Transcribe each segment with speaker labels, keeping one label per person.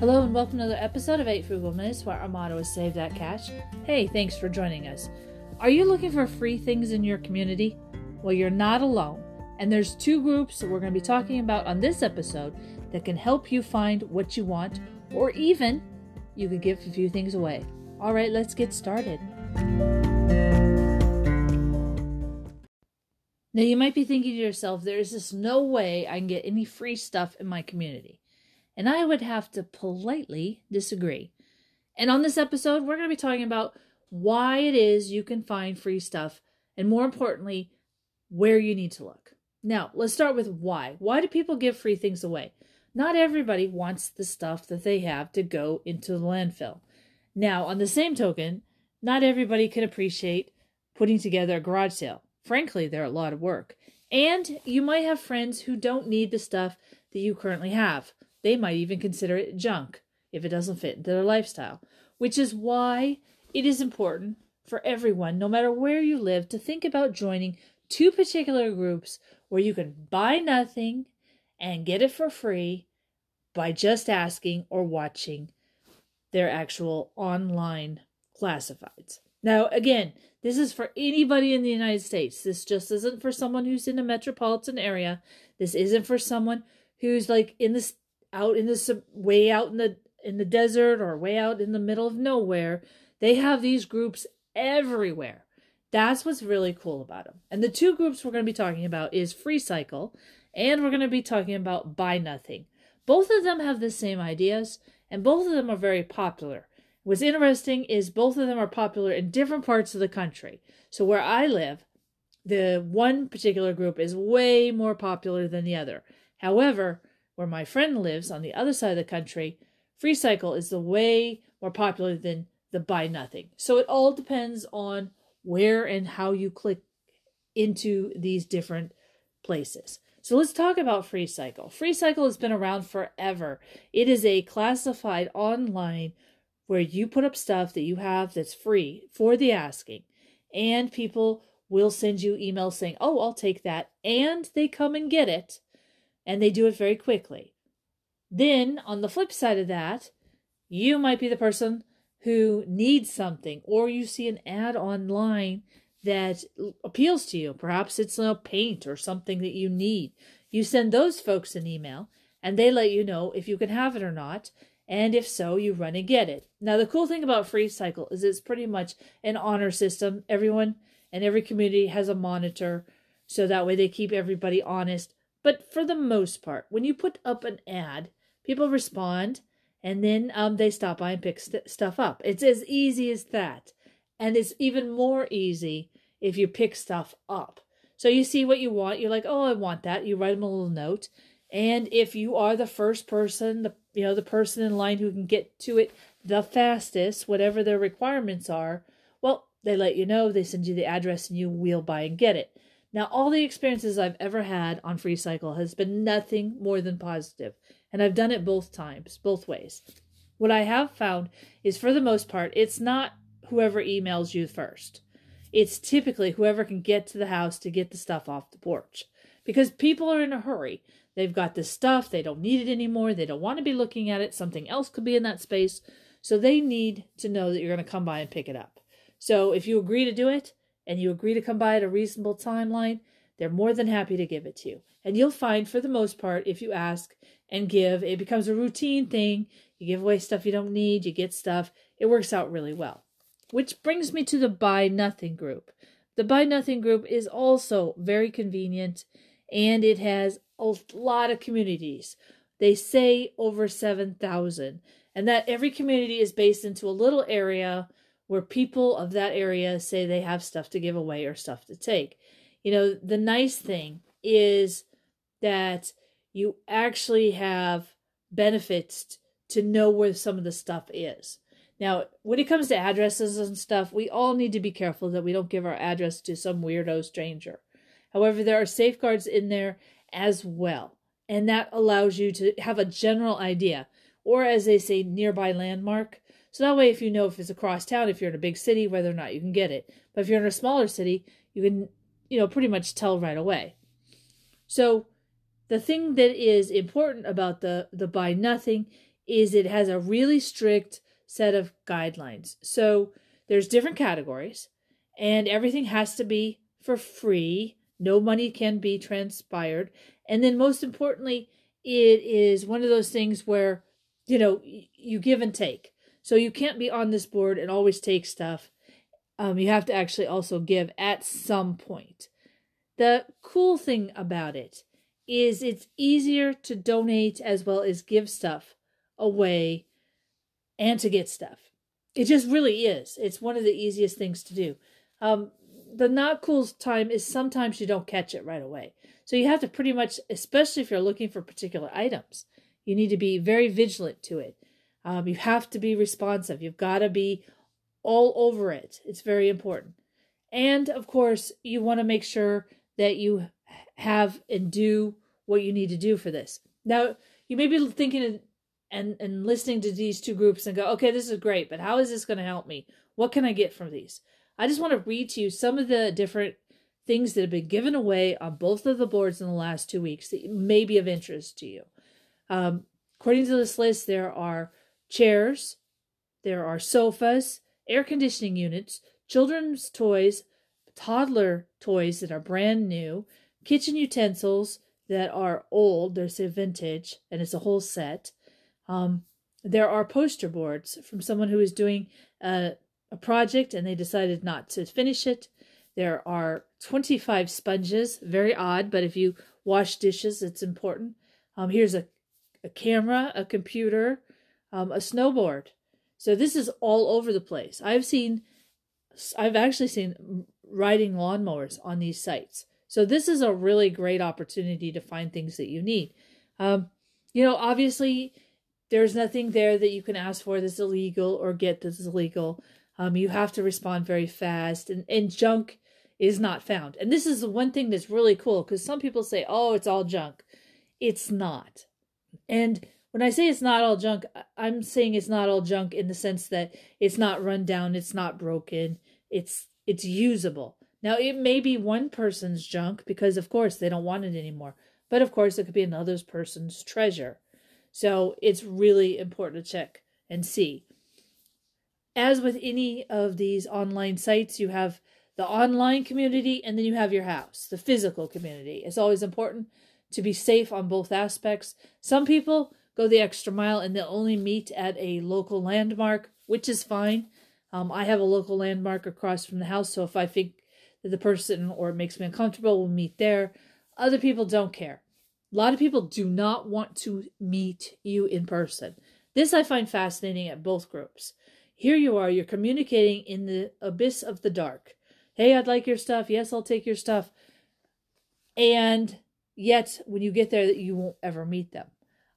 Speaker 1: Hello and welcome to another episode of 8 Frugal Minutes where our motto is Save That Cash. Hey, thanks for joining us. Are you looking for free things in your community? Well, you're not alone. And there's two groups that we're going to be talking about on this episode that can help you find what you want, or even you could give a few things away. All right, let's get started. Now, you might be thinking to yourself, there is just no way I can get any free stuff in my community. And I would have to politely disagree. And on this episode, we're going to be talking about why it is you can find free stuff, and more importantly, where you need to look. Now, let's start with why. Why do people give free things away? Not everybody wants the stuff that they have to go into the landfill. Now, on the same token, not everybody can appreciate putting together a garage sale. Frankly, they're a lot of work. And you might have friends who don't need the stuff that you currently have. They might even consider it junk if it doesn't fit into their lifestyle, which is why it is important for everyone, no matter where you live, to think about joining two particular groups where you can buy nothing and get it for free by just asking or watching their actual online classifieds. Now, again, this is for anybody in the United States. This just isn't for someone who's in a metropolitan area. This isn't for someone who's like in this out in the way out in the in the desert or way out in the middle of nowhere. They have these groups everywhere. That's what's really cool about them. And the two groups we're going to be talking about is Freecycle and we're going to be talking about Buy Nothing. Both of them have the same ideas and both of them are very popular. What's interesting is both of them are popular in different parts of the country. So where I live, the one particular group is way more popular than the other. However, where my friend lives on the other side of the country, Freecycle is the way more popular than the Buy Nothing. So it all depends on where and how you click into these different places. So let's talk about Freecycle. Free Cycle has been around forever. It is a classified online where you put up stuff that you have that's free for the asking, and people will send you emails saying, "Oh, I'll take that," and they come and get it and they do it very quickly. Then, on the flip side of that, you might be the person who needs something, or you see an ad online that appeals to you. Perhaps it's a paint or something that you need. You send those folks an email, and they let you know if you can have it or not. And if so, you run and get it. Now, the cool thing about Freecycle is it's pretty much an honor system. Everyone and every community has a monitor, so that way they keep everybody honest. But for the most part, when you put up an ad, people respond and then um, they stop by and pick st- stuff up. It's as easy as that. And it's even more easy if you pick stuff up. So you see what you want, you're like, oh, I want that. You write them a little note. And if you are the first person, the you know, the person in line who can get to it the fastest, whatever their requirements are, well, they let you know, they send you the address and you wheel by and get it. Now, all the experiences I've ever had on Freecycle has been nothing more than positive, and I've done it both times, both ways. What I have found is, for the most part, it's not whoever emails you first. It's typically whoever can get to the house to get the stuff off the porch. Because people are in a hurry. They've got this stuff, they don't need it anymore, they don't want to be looking at it, something else could be in that space. So they need to know that you're going to come by and pick it up. So if you agree to do it, and you agree to come by at a reasonable timeline, they're more than happy to give it to you. And you'll find, for the most part, if you ask and give, it becomes a routine thing. You give away stuff you don't need, you get stuff. It works out really well. Which brings me to the Buy Nothing group. The Buy Nothing group is also very convenient and it has a lot of communities. They say over 7,000, and that every community is based into a little area where people of that area say they have stuff to give away or stuff to take. You know, the nice thing is that you actually have benefits to know where some of the stuff is. Now, when it comes to addresses and stuff, we all need to be careful that we don't give our address to some weirdo stranger. However, there are safeguards in there as well, and that allows you to have a general idea, or as they say, nearby landmark. So that way, if you know if it's across town, if you're in a big city, whether or not you can get it. But if you're in a smaller city, you can, you know, pretty much tell right away. So the thing that is important about the the buy nothing is it has a really strict set of guidelines. So there's different categories, and everything has to be for free. No money can be transpired. And then, most importantly, it is one of those things where, you know, you give and take. So you can't be on this board and always take stuff. Um, you have to actually also give at some point. The cool thing about it is it's easier to donate as well as give stuff away and to get stuff. It just really is. It's one of the easiest things to do. Um, the not cool time is sometimes you don't catch it right away. So you have to pretty much, especially if you're looking for particular items, you need to be very vigilant to it. Um, you have to be responsive. You've got to be all over it. It's very important. And of course, you want to make sure that you have and do what you need to do for this. Now, you may be thinking and and listening to these two groups and go, okay, this is great, but how is this going to help me? What can I get from these? I just want to read to you some of the different things that have been given away on both of the boards in the last two weeks that may be of interest to you. Um, according to this list, there are chairs, there are sofas, air conditioning units, children's toys, toddler toys that are brand new, kitchen utensils that are old, there's a vintage, and it's a whole set um, there are poster boards from someone who is doing a, a project and they decided not to finish it. There are 25 sponges, very odd, but if you wash dishes, it's important. Um, here's a, a camera, a computer, um, a snowboard. So this is all over the place. I've seen, I've actually seen riding lawnmowers on these sites. So this is a really great opportunity to find things that you need. Um, you know, obviously there's nothing there that you can ask for that's illegal or get that's illegal. Um, you have to respond very fast, and, and junk is not found. And this is the one thing that's really cool because some people say, oh, it's all junk. It's not. And when I say it's not all junk, I'm saying it's not all junk in the sense that it's not run down, it's not broken, it's it's usable. Now it may be one person's junk because of course they don't want it anymore. But of course it could be another person's treasure. So it's really important to check and see. As with any of these online sites, you have the online community and then you have your house, the physical community. It's always important to be safe on both aspects. Some people go the extra mile and they'll only meet at a local landmark, which is fine. Um, I have a local landmark across from the house, so if I think that the person or it makes me uncomfortable, we'll meet there. Other people don't care. A lot of people do not want to meet you in person. This I find fascinating at both groups. Here you are, you're communicating in the abyss of the dark. Hey, I'd like your stuff. Yes, I'll take your stuff. And yet, when you get there, that you won't ever meet them.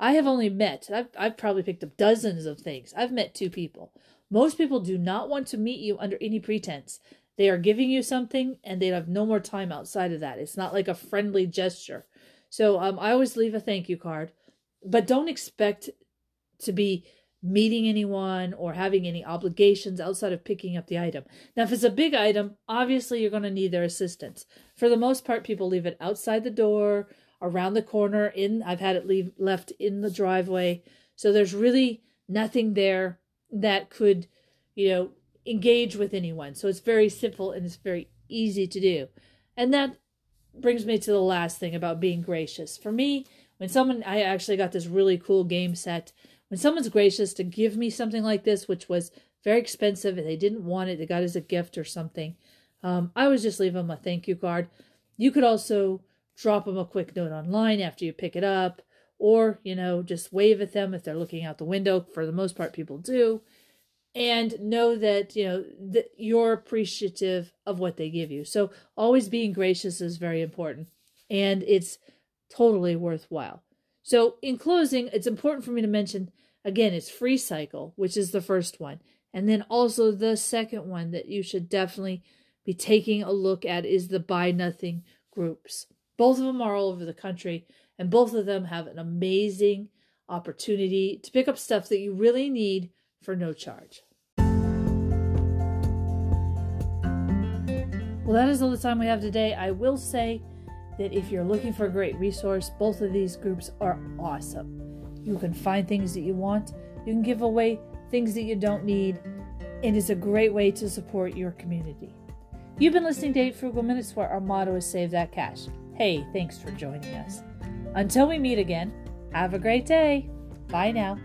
Speaker 1: I have only met, I've, I've probably picked up dozens of things. I've met two people. Most people do not want to meet you under any pretense. They are giving you something and they have no more time outside of that. It's not like a friendly gesture. So um, I always leave a thank you card, but don't expect to be meeting anyone or having any obligations outside of picking up the item. Now, if it's a big item, obviously you're going to need their assistance. For the most part, people leave it outside the door, around the corner. In I've had it leave left in the driveway, so there's really nothing there that could, you know, engage with anyone. So it's very simple and it's very easy to do. And that brings me to the last thing about being gracious. For me, when someone, I actually got this really cool game set. When someone's gracious to give me something like this, which was very expensive and they didn't want it, they got it as a gift or something, um, I would just leave them a thank you card. You could also drop them a quick note online after you pick it up, or, you know, just wave at them if they're looking out the window. For the most part, people do and know that you know that you're appreciative of what they give you so always being gracious is very important and it's totally worthwhile so in closing it's important for me to mention again it's Freecycle which is the first one and then also the second one that you should definitely be taking a look at is the buy nothing groups both of them are all over the country, and both of them have an amazing opportunity to pick up stuff that you really need for no charge. Well, that is all the time we have today. I will say that if you're looking for a great resource, both of these groups are awesome. You can find things that you want, you can give away things that you don't need, and it's a great way to support your community. You've been listening to 8 Frugal Minutes, where our motto is Save That Cash. Hey, thanks for joining us. Until we meet again, have a great day. Bye now.